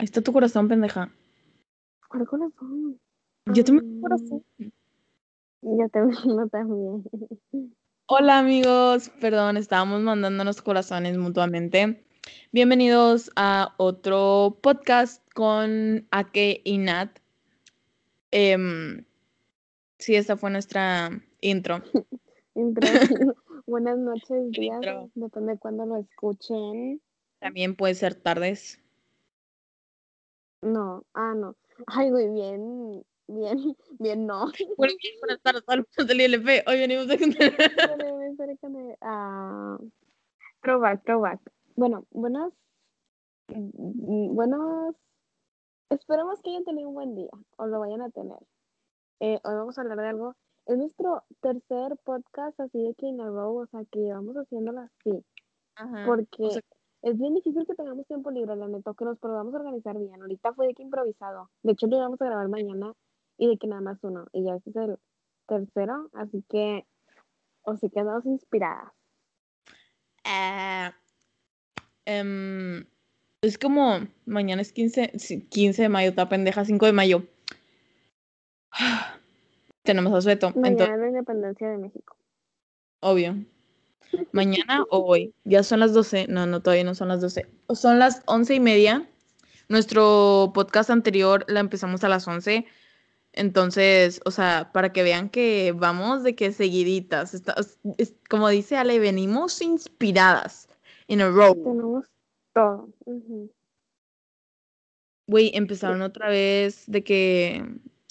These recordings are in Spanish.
Ahí está tu corazón, pendeja. ¿Cuál corazón? Yo tengo un corazón. Yo tengo también. Hola amigos, perdón, estábamos mandándonos corazones mutuamente. Bienvenidos a otro podcast con Ake y Nat. Em, sí, esta fue nuestra intro. Intro. Buenas noches, días. Depende de cuándo lo escuchen. También puede ser tardes. No, ah, no. Ay, güey, bien, bien, bien, no. Bueno, bien, buenas tardes, alumnos del ILP. Hoy venimos a espérame. Ah, throwback, throwback. Bueno, buenas, mm, buenos, esperemos que hayan tenido un buen día o lo vayan a tener. Eh, hoy vamos a hablar de algo. Es nuestro tercer podcast así de que in a row, o sea, que llevamos haciéndolo así. Ajá. Porque o sea- es bien difícil que tengamos tiempo libre, la neta, que nos podamos organizar bien. Ahorita fue de que improvisado. De hecho, lo íbamos a grabar mañana y de que nada más uno. Y ya este es el tercero, así que, o sí quedamos inspiradas. Ah, em, es como mañana es 15, sí, 15 de mayo, está pendeja, 5 de mayo. Tenemos asueto, Mañana entonces, es la independencia de México. obvio. Mañana o hoy, ya son las 12, no, no, todavía no son las 12, son las 11 y media. Nuestro podcast anterior la empezamos a las 11, entonces, o sea, para que vean que vamos de que seguiditas, está- es- como dice Ale, venimos inspiradas, in a row. Tenemos todo. Güey, empezaron otra vez de que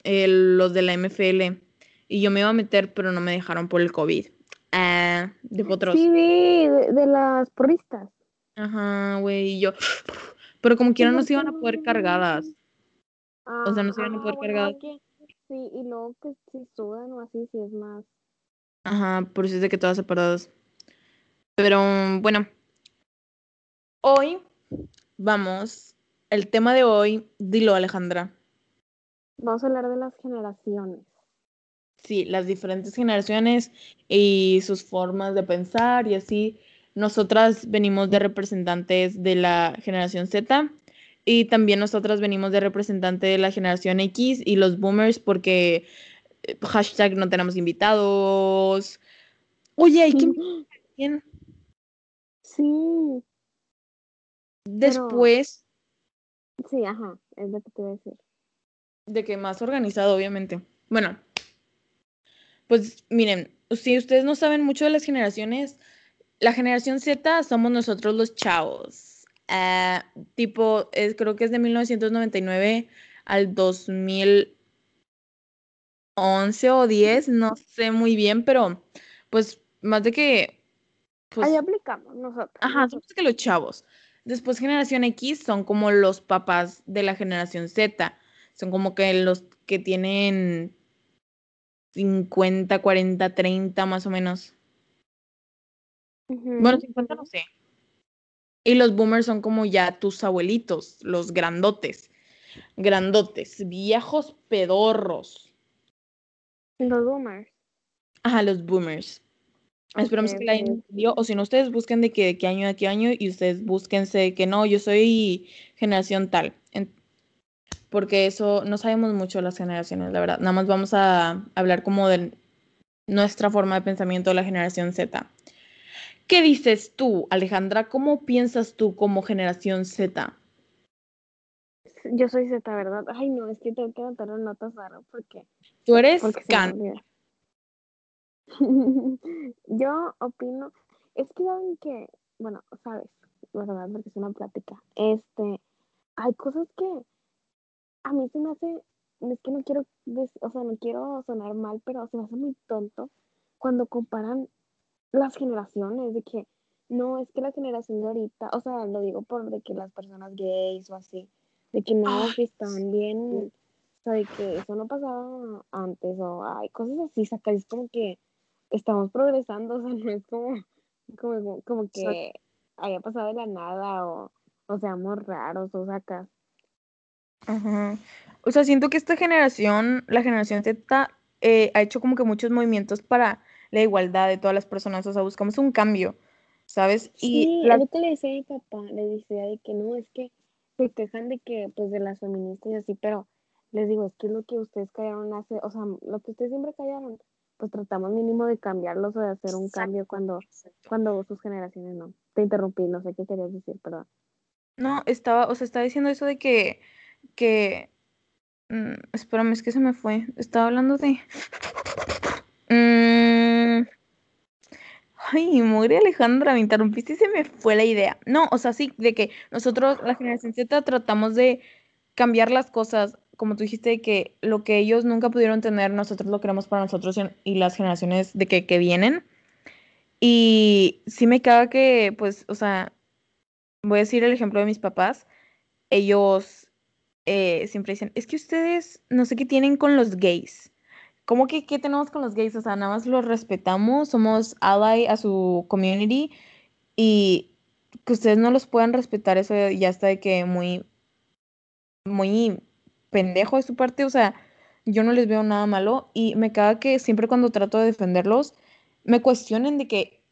eh, los de la MFL y yo me iba a meter, pero no me dejaron por el COVID. Ah, de otros. Sí, vi, de, de las porristas. Ajá, güey, y yo. Pero como quiera no ¿por se iban a poder cargadas. O sea, no se iban a Ah, poder bueno, hay que- Sí, y luego que si sudan o así, sí es más. Ajá, por eso es de que todas separadas. Pero bueno, hoy vamos. El tema de hoy, dilo, Alejandra. Vamos a hablar de las generaciones. Sí, las diferentes generaciones y sus formas de pensar y así. Nosotras venimos de representantes de la generación Z y también nosotras venimos de representante de la generación X y los boomers porque eh, hashtag no tenemos invitados. Oye, hay que alguien Sí, después sí, ajá, es lo que te iba a decir. de que más organizado, obviamente. Bueno, pues miren, si ustedes no saben mucho de las generaciones, la generación Z somos nosotros los chavos. Ah, tipo, es- creo que es de 1999 al 2011 o 10, no sé muy bien, pero pues más de que... Pues, Ahí aplicamos nosotros. Ajá, somos que los chavos. Después generación X son como los papás de la generación Z. Son como que los que tienen 50, 40, 30 más o menos. Bueno, 50 no sé. Y los boomers son como ya tus abuelitos, los grandotes. Grandotes, viejos pedorros. Los boomers. Ajá, los boomers. Esperamos que la entendido. O si no, ustedes busquen de, que, de qué año a qué año y ustedes búsquense que no, yo soy generación tal. Porque eso no sabemos mucho las generaciones, la verdad. Nada más vamos a hablar como de nuestra forma de pensamiento de la generación Z. ¿Qué dices tú, Alejandra? ¿Cómo piensas tú como generación Z? Yo soy Z, ¿verdad? Ay, no, es que tengo que anotar en notas raro porque, Tú eres porque Can. Yo opino, es que saben que, bueno, sabes, ¿verdad? Porque es una plática. Este, hay cosas que a mí se me hace, es que no quiero, o sea, no quiero sonar mal, pero se me hace muy tonto cuando comparan las generaciones, de que no, es que la generación de ahorita, o sea, lo digo por de que las personas gays o así, de que no, que están bien, o sea, de que eso no pasaba antes, o hay cosas así, saca, es como que estamos progresando, o sea, no es como, como, como que haya pasado de la nada, o, o seamos raros, o sacas. Ajá. O sea, siento que esta generación, la generación Z, eh, ha hecho como que muchos movimientos para la igualdad de todas las personas. O sea, buscamos un cambio, ¿sabes? Y Sí, la- que le decía a mi papá, le decía de que no, es que se quejan de que, pues, de las feministas y así, pero les digo, es que es lo que ustedes callaron hace, o sea, lo que ustedes siempre callaron, pues tratamos mínimo de cambiarlos o de hacer un cambio cuando, cuando sus generaciones no. Te interrumpí, no sé qué querías decir, perdón. No, estaba, o sea, estaba diciendo eso de que, que, mm, espérame, es que se me fue. Estaba hablando de... Mm, ay, mugre Alejandra, me interrumpiste y se me fue la idea. No, o sea, sí, de que nosotros, la generación Z, tratamos de cambiar las cosas, como tú dijiste, que lo que ellos nunca pudieron tener, nosotros lo queremos para nosotros y las generaciones de que, que vienen. Y sí me caga que, pues, o sea, voy a decir el ejemplo de mis papás. Ellos eh, siempre dicen, es que ustedes no sé qué tienen con los gays. ¿Cómo que qué tenemos con los gays? O sea, nada más los respetamos, somos ally a su community y que ustedes no los puedan respetar, eso ya está de que muy, muy pendejo de su parte. O sea, yo no les veo nada malo y me caga que siempre cuando trato de defenderlos, me cuestionen de que,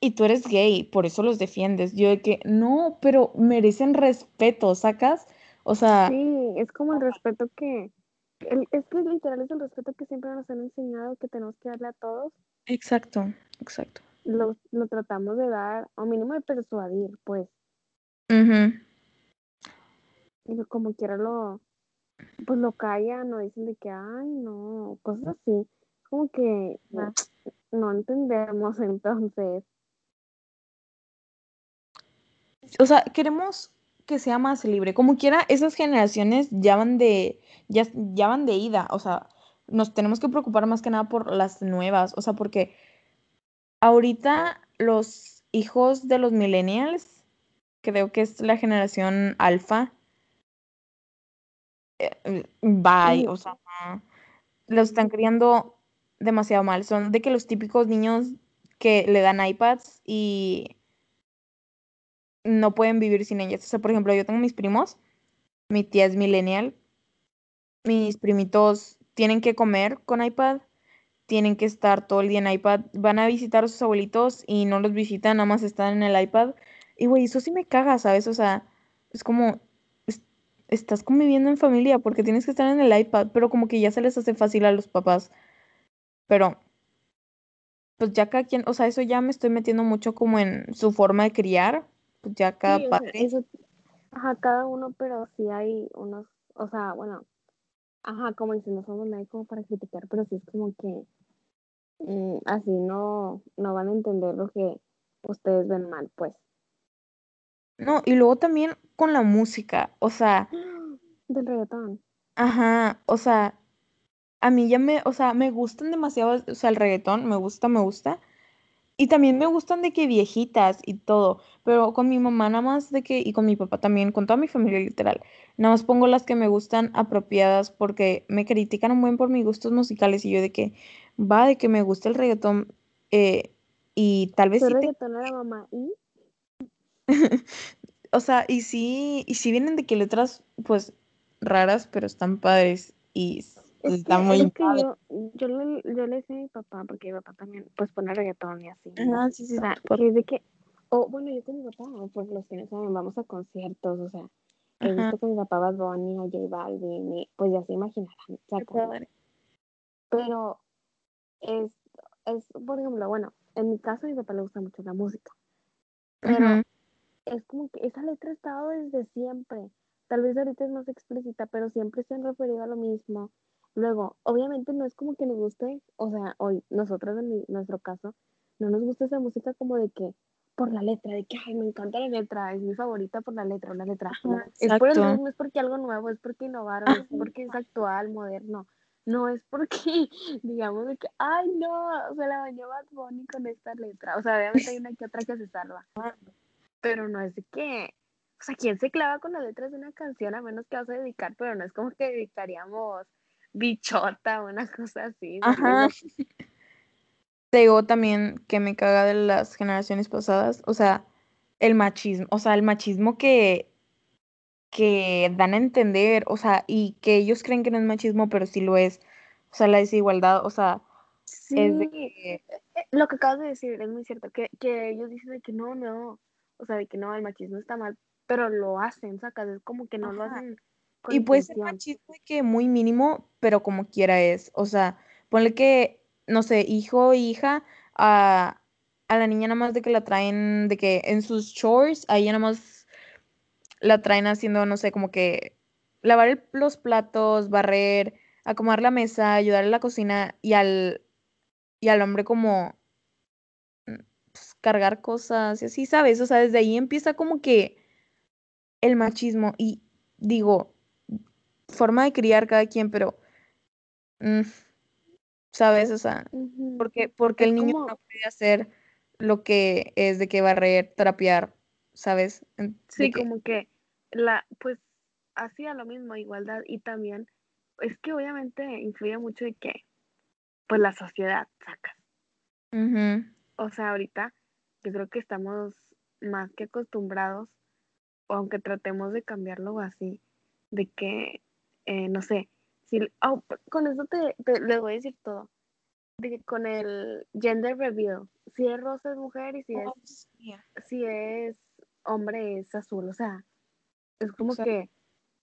y tú eres gay, por eso los defiendes. Yo de que, no, pero merecen respeto, ¿sacas? O sea... Sí, es como el respeto que... es que literal es el respeto que siempre nos han enseñado que tenemos que darle a todos. Exacto, exacto. Lo, lo tratamos de dar, o mínimo de persuadir, pues. Y como quiera lo, pues lo callan o dicen de que, ay, no, cosas así. Como que no entendemos entonces. O sea, queremos que sea más libre. Como quiera, esas generaciones ya van de, ya, ya van de ida. O sea, nos tenemos que preocupar más que nada por las nuevas. O sea, porque ahorita los hijos de los millennials, creo que es la generación alfa, eh, bye, o sea, los están criando demasiado mal. Son de que los típicos niños que le dan iPads y no pueden vivir sin ellas. O sea, por ejemplo, yo tengo mis primos, mi tía es millennial, mis primitos tienen que comer con iPad, tienen que estar todo el día en iPad, van a visitar a sus abuelitos y no los visitan, nada más están en el iPad. Y güey, eso sí me caga, ¿sabes? O sea, es como, estás conviviendo en familia porque tienes que estar en el iPad, pero como que ya se les hace fácil a los papás. Pero, pues ya cada quien, o sea, eso ya me estoy metiendo mucho como en su forma de criar, ya cada padre. eso, ajá, cada uno, pero sí hay unos, o sea, bueno, ajá, como dicen, no somos nadie como para criticar, pero sí es como que mm, así no, no van a entender lo que ustedes ven mal, pues. No, y luego también con la música, o sea. Del reggaetón. Ajá, o sea, a mí ya me, o sea, me gustan demasiado, o sea, el reggaetón, me gusta, me gusta. Y también me gustan de que viejitas y todo, pero con mi mamá nada más de que, y con mi papá también, con toda mi familia literal, nada más pongo las que me gustan apropiadas porque me critican un buen por mis gustos musicales y yo de que va, de que me gusta el reggaetón eh, y tal vez... sí reggaetón a la mamá y... o sea, y sí, y sí vienen de que letras, pues, raras, pero están padres y están muy yo, yo, le, yo le decía a mi papá, porque mi papá también, pues, pone reggaetón y así. Ah, sí, sí, o sea, es de que, o bueno, yo con mi papá, pues, los que no saben, vamos a conciertos, o sea, he visto con mi papá Bad Bunny, a J Balvin, y, pues, ya se imaginarán, Pero, es, es, por ejemplo, bueno, en mi caso a mi papá le gusta mucho la música, pero es como que esa letra ha estado desde siempre. Tal vez ahorita es más explícita, pero siempre se han referido a lo mismo. Luego, obviamente no es como que nos guste, o sea, hoy nosotros en nuestro caso, no nos gusta esa música como de que por la letra, de que, ay, me encanta la letra, es mi favorita por la letra, la letra. es por el no es porque algo nuevo, es porque innovaron, es porque es actual, moderno. No es porque, digamos, de que, ay, no, se la bañó Bad Bunny con esta letra. O sea, obviamente hay una que otra que se salva pero no es de que, o sea, ¿quién se clava con las letras de una canción a menos que vas a dedicar? Pero no es como que dedicaríamos bichota o una cosa así. Ajá. Te digo también que me caga de las generaciones pasadas, o sea, el machismo, o sea, el machismo que, que dan a entender, o sea, y que ellos creen que no es machismo, pero sí lo es. O sea, la desigualdad, o sea, es de que... Eh, lo que acabas de decir es muy cierto, que, que ellos dicen de que no, no, o sea, de que no, el machismo está mal, pero lo hacen, sacas, es como que no lo hacen. Y puede ser machismo que muy mínimo, pero como quiera es. O sea, ponle que, no sé, hijo o hija, a, a la niña nada más de que la traen, de que en sus chores, a ella nada más la traen haciendo, no sé, como que lavar el- los platos, barrer, acomodar la mesa, ayudar en la cocina, y al, y al hombre como mm, pues, cargar cosas y así, ¿sabes? O sea, desde ahí empieza como que el machismo. Y digo, forma de criar cada quien, pero, mm, ¿sabes? O sea, porque, porque Es el niño como, no puede hacer lo que es de que barrer, trapear, ¿sabes? De sí, que, como que la, pues, hacía lo mismo, igualdad, y también, es que obviamente influye mucho de que, pues, la sociedad, sacas. ujú, O sea, ahorita yo creo que estamos más que acostumbrados, o aunque tratemos de cambiarlo así, de que, eh, no sé, si, oh, con eso te, te- les voy a decir todo, de con el gender reveal, si es rosa es mujer y si es, Oh, sí, si es hombre es azul, o sea, es como que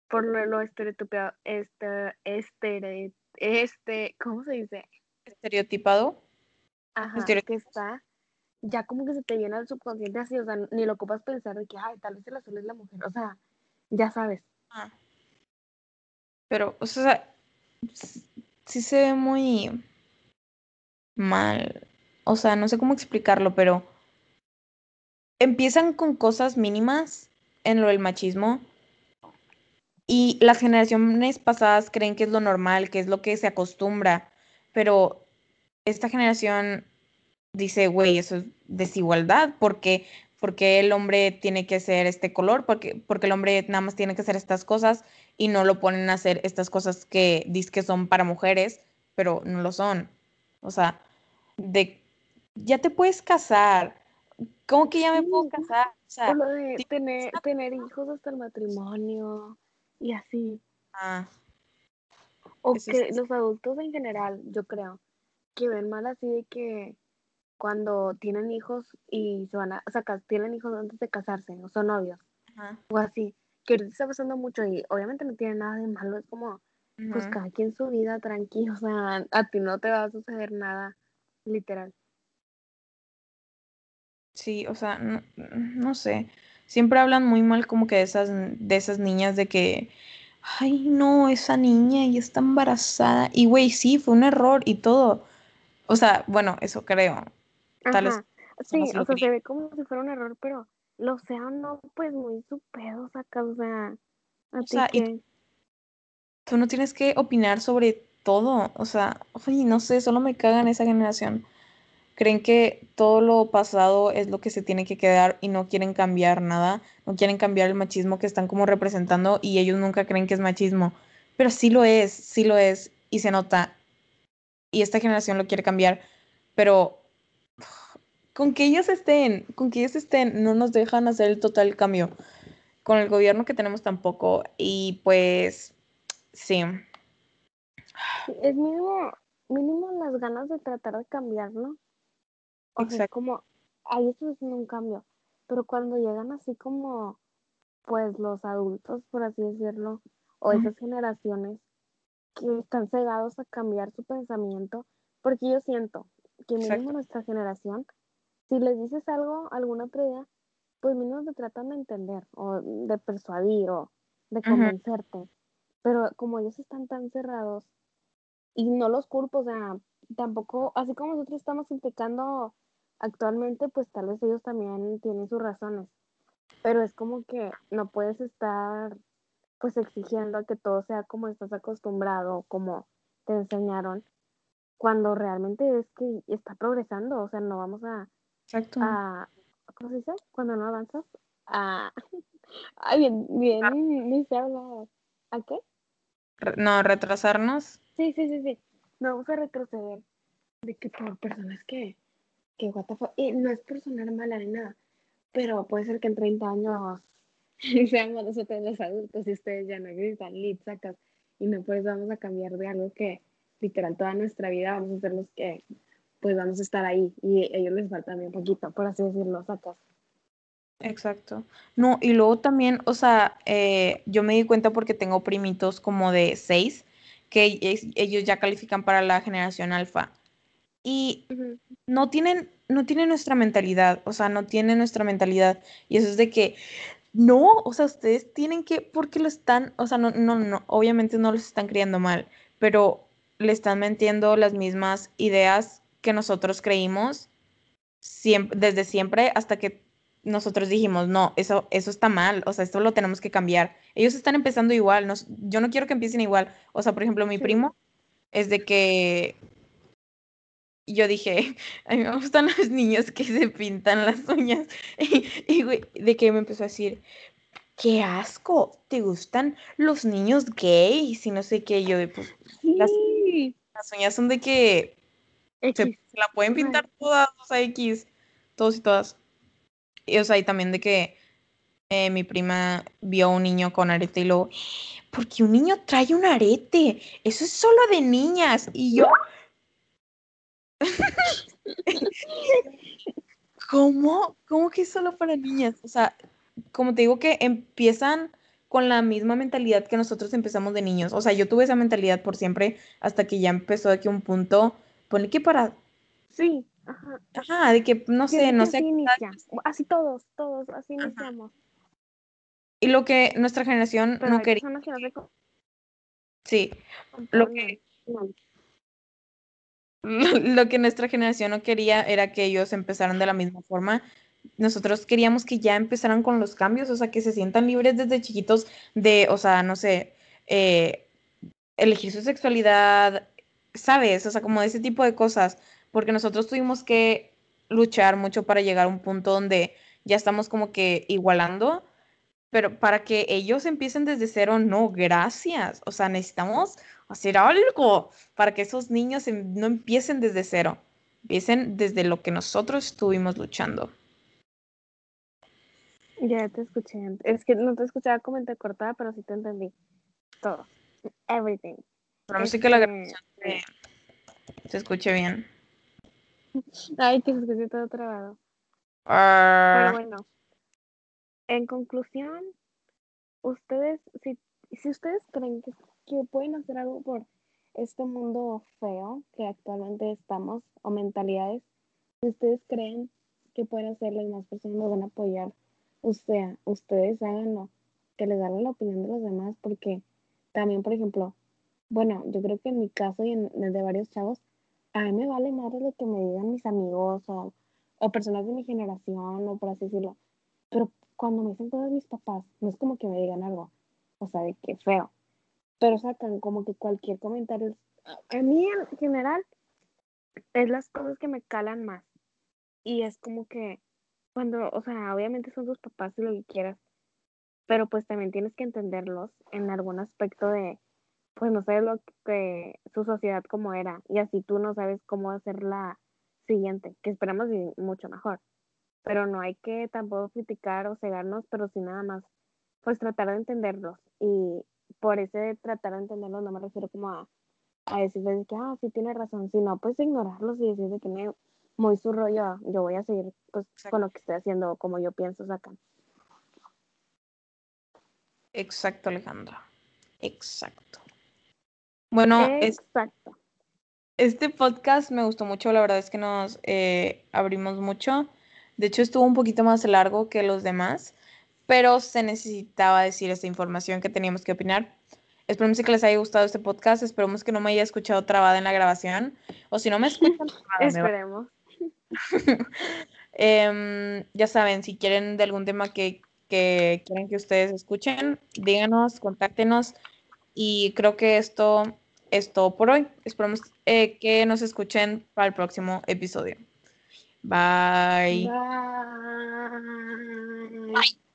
por lo, lo estereotipado, este, este, este, ¿cómo se dice? Estereotipado. Ajá, que está ya como que se te llena el subconsciente así, o sea, ni lo ocupas pensar de que, ay, tal vez el azul es la mujer, o sea, ya sabes. Ah, Pero, o sea, sí se ve muy mal. O sea, no sé cómo explicarlo, pero empiezan con cosas mínimas en lo del machismo y las generaciones pasadas creen que es lo normal, que es lo que se acostumbra, pero esta generación dice, güey, eso es desigualdad, porque porque el hombre tiene que ser este color, porque, porque el hombre nada más tiene que hacer estas cosas y no lo ponen a hacer estas cosas que dice que son para mujeres, pero no lo son. O sea, de ya te puedes casar. ¿Cómo que ya me puedo casar? O sea, lo de si- tener, tener hijos hasta el matrimonio y así. ah, O eso que es los adultos en general, yo creo, que ven mal así de que cuando tienen hijos y se van a, o sea, tienen hijos antes de casarse, o son novios, ajá, o así, que ahorita está pasando mucho y obviamente no tiene nada de malo, es como, pues cada quien su vida, tranquilo, o sea, a ti no te va a suceder nada, literal. Sí, o sea, no, no sé. Siempre hablan muy mal como que de esas, de esas niñas de que, ay, no, esa niña y está embarazada. Y güey, sí, fue un error y todo. O sea, bueno, eso creo. Tal vez sí, o sea, se ve como si fuera un error, pero lo sea o no, pues muy su pedo, saca, o sea, O sea, y tú no tienes que opinar sobre todo. O sea, oye, no sé, solo me cagan esa generación. Creen que todo lo pasado es lo que se tiene que quedar y no quieren cambiar nada, no quieren cambiar el machismo que están como representando y ellos nunca creen que es machismo, pero sí lo es, sí lo es y se nota y esta generación lo quiere cambiar, pero con que ellos estén, con que ellos estén, no nos dejan hacer el total cambio. Con el gobierno que tenemos tampoco y pues sí, es mínimo, mínimo las ganas de tratar de cambiarlo, o sea, es exacto. como, ahí estoy haciendo un cambio, pero cuando llegan así como, pues los adultos, por así decirlo, o esas generaciones que están cegados a cambiar su pensamiento, porque yo siento que mínimo Exacto. nuestra generación, si les dices algo, alguna otra idea, pues mínimo te tratan de entender o de persuadir o de convencerte, pero como ellos están tan cerrados y no los culpo, o sea, tampoco, así como nosotros estamos criticando actualmente, pues tal vez ellos también tienen sus razones, pero es como que no puedes estar pues exigiendo que todo sea como estás acostumbrado, como te enseñaron, cuando realmente es que está progresando, o sea, no vamos a, Exacto. a ¿cómo se dice? Cuando no avanzas, a, ay, bien, bien, ni sé hablar, ¿a qué? Re- No, retrasarnos. Sí, sí, sí, sí, no vamos a retroceder, de que por personas que, que what the fuck, y no es por sonar mala ni nada, pero puede ser que en 30 años seamos nosotros los adultos y ustedes ya no gritan, lit, sacas, y no pues vamos a cambiar de algo que literal toda nuestra vida vamos a ser los que pues vamos a estar ahí y a ellos les falta un poquito, por así decirlo, sacas. Exacto. No, y luego también, o sea, eh, yo me di cuenta porque tengo primitos como de seis, que ellos ya califican para la generación alfa. Y no tienen, no tienen nuestra mentalidad, o sea, no tienen nuestra mentalidad. Y eso es de que, no, o sea, ustedes tienen que, porque lo están, o sea, no, no, no, obviamente no los están criando mal, pero le están metiendo las mismas ideas que nosotros creímos siempre, desde siempre hasta que nosotros dijimos, no, eso, eso está mal, o sea, esto lo tenemos que cambiar. Ellos están empezando igual, yo no quiero que empiecen igual. O sea, por ejemplo, mi primo es de que yo dije, a mí me gustan los niños que se pintan las uñas. Y, de que me empezó a decir, qué asco, ¿te gustan los niños gays? Y no sé qué, yo de, pues, las, uñas son de que se, la pueden pintar todas, o sea, X, todos y todas. Y, o sea, y también de que eh, mi prima vio a un niño con arete y luego, porque un niño trae un arete, eso es solo de niñas. Y yo, ¿cómo? ¿Cómo que es solo para niñas? O sea, como te digo que empiezan con la misma mentalidad que nosotros empezamos de niños. O sea, yo tuve esa mentalidad por siempre hasta que ya empezó aquí un punto, pone que para... Sí, Ajá. Ajá, de que no sé, no sé. Así, todos, todos, así iniciamos. Y lo que nuestra generación no quería. sí, lo que, lo que nuestra generación no quería era que ellos empezaran de la misma forma. Nosotros queríamos que ya empezaran con los cambios, o sea, que se sientan libres desde chiquitos de, o sea, no sé, eh, elegir su sexualidad, ¿sabes? O sea, como ese tipo de cosas porque nosotros tuvimos que luchar mucho para llegar a un punto donde ya estamos como que igualando, pero para que ellos empiecen desde cero, no, gracias. O sea, necesitamos hacer algo para que esos niños em, no empiecen desde cero, empiecen desde lo que nosotros estuvimos luchando. Ya te escuché. Es que no te escuchaba como te cortada, pero sí te entendí. Todo. Everything. Pero no sé que la grabación se escuche bien. Ay, que se escuché todo trabado. Pero bueno, en conclusión, ustedes, si, si ustedes creen que, que pueden hacer algo por este mundo feo que actualmente estamos, o mentalidades, si ustedes creen que pueden hacerlo y más personas lo van a apoyar, o sea, ustedes háganlo, que les den la opinión de los demás, porque también, por ejemplo, bueno, yo creo que en mi caso y en el de varios chavos, a mí me vale madre lo que me digan mis amigos o, personas de mi generación o por así decirlo. Pero cuando me dicen todos mis papás, no es como que me digan algo, o sea, de que feo. Pero sacan como que cualquier comentario. A mí en general es las cosas que me calan más. Y es como que cuando, o sea, obviamente son tus papás y lo que quieras, pero pues también tienes que entenderlos en algún aspecto de, pues no sabes lo que su sociedad como era y así tú no sabes cómo hacer la siguiente, que esperamos mucho mejor. Pero no hay que tampoco criticar o cegarnos, pero sí nada más, pues tratar de entenderlos. Y por ese tratar de entenderlos no me refiero como a, a decirles que, ah, sí tiene razón, sino pues ignorarlos y decirles que me, muy su rollo, yo voy a seguir pues con lo que estoy haciendo como yo pienso acá. Exacto, Alejandra. Exacto. Bueno, Exacto. este podcast me gustó mucho, la verdad es que nos eh, abrimos mucho. De hecho, estuvo un poquito más largo que los demás, pero se necesitaba decir esta información que teníamos que opinar. Esperemos que les haya gustado este podcast. Esperemos que no me haya escuchado trabada en la grabación. O si no me escuchan, esperemos. Em, ya saben, si quieren de algún tema que, que quieren que ustedes escuchen, díganos, contáctenos. Y creo que esto es todo por hoy. Esperamos eh, que nos escuchen para el próximo episodio. Bye. Bye.